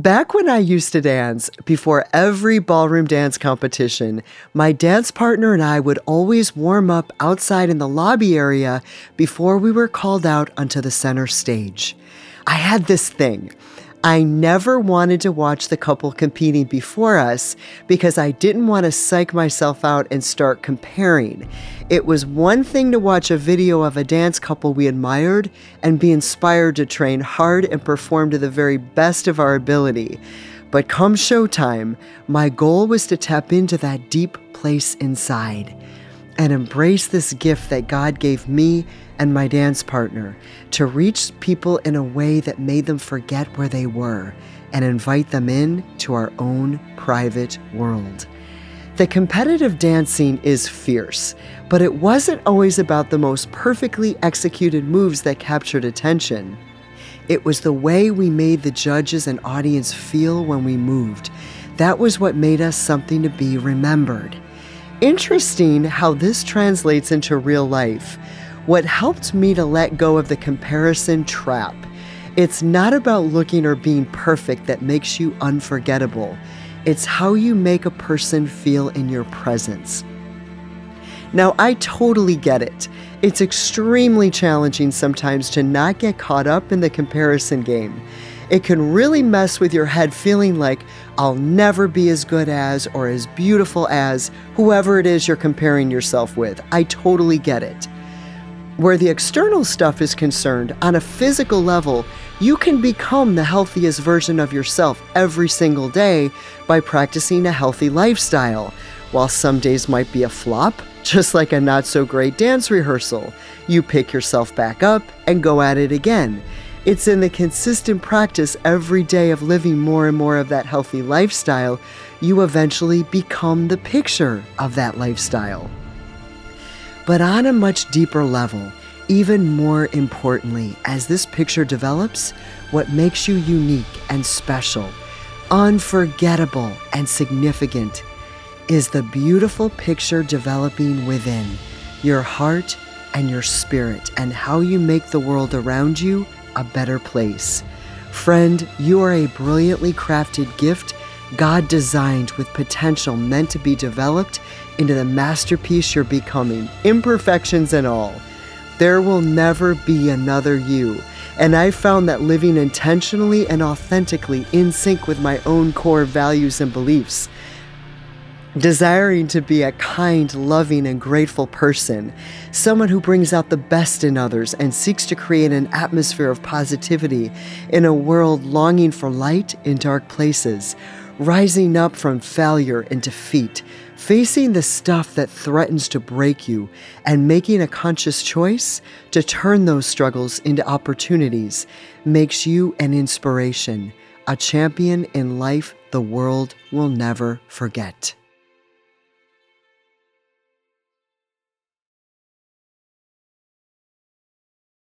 Back when I used to dance, before every ballroom dance competition, my dance partner and I would always warm up outside in the lobby area before we were called out onto the center stage. I had this thing. I never wanted to watch the couple competing before us because I didn't want to psych myself out and start comparing. It was one thing to watch a video of a dance couple we admired and be inspired to train hard and perform to the very best of our ability. But come showtime, my goal was to tap into that deep place inside and embrace this gift that God gave me and my dance partner to reach people in a way that made them forget where they were and invite them in to our own private world. The competitive dancing is fierce, but it wasn't always about the most perfectly executed moves that captured attention. It was the way we made the judges and audience feel when we moved. That was what made us something to be remembered. Interesting how this translates into real life. What helped me to let go of the comparison trap. It's not about looking or being perfect that makes you unforgettable. It's how you make a person feel in your presence. Now, I totally get it. It's extremely challenging sometimes to not get caught up in the comparison game. It can really mess with your head feeling like I'll never be as good as or as beautiful as whoever it is you're comparing yourself with. I totally get it. Where the external stuff is concerned, on a physical level, you can become the healthiest version of yourself every single day by practicing a healthy lifestyle. While some days might be a flop, just like a not so great dance rehearsal, you pick yourself back up and go at it again. It's in the consistent practice every day of living more and more of that healthy lifestyle, you eventually become the picture of that lifestyle. But on a much deeper level, even more importantly, as this picture develops, what makes you unique and special, unforgettable and significant, is the beautiful picture developing within your heart and your spirit, and how you make the world around you a better place. Friend, you are a brilliantly crafted gift God designed with potential meant to be developed into the masterpiece you're becoming, imperfections and all. There will never be another you. And I found that living intentionally and authentically in sync with my own core values and beliefs desiring to be a kind, loving, and grateful person, someone who brings out the best in others and seeks to create an atmosphere of positivity in a world longing for light in dark places, rising up from failure and defeat, facing the stuff that threatens to break you, and making a conscious choice to turn those struggles into opportunities makes you an inspiration, a champion in life the world will never forget.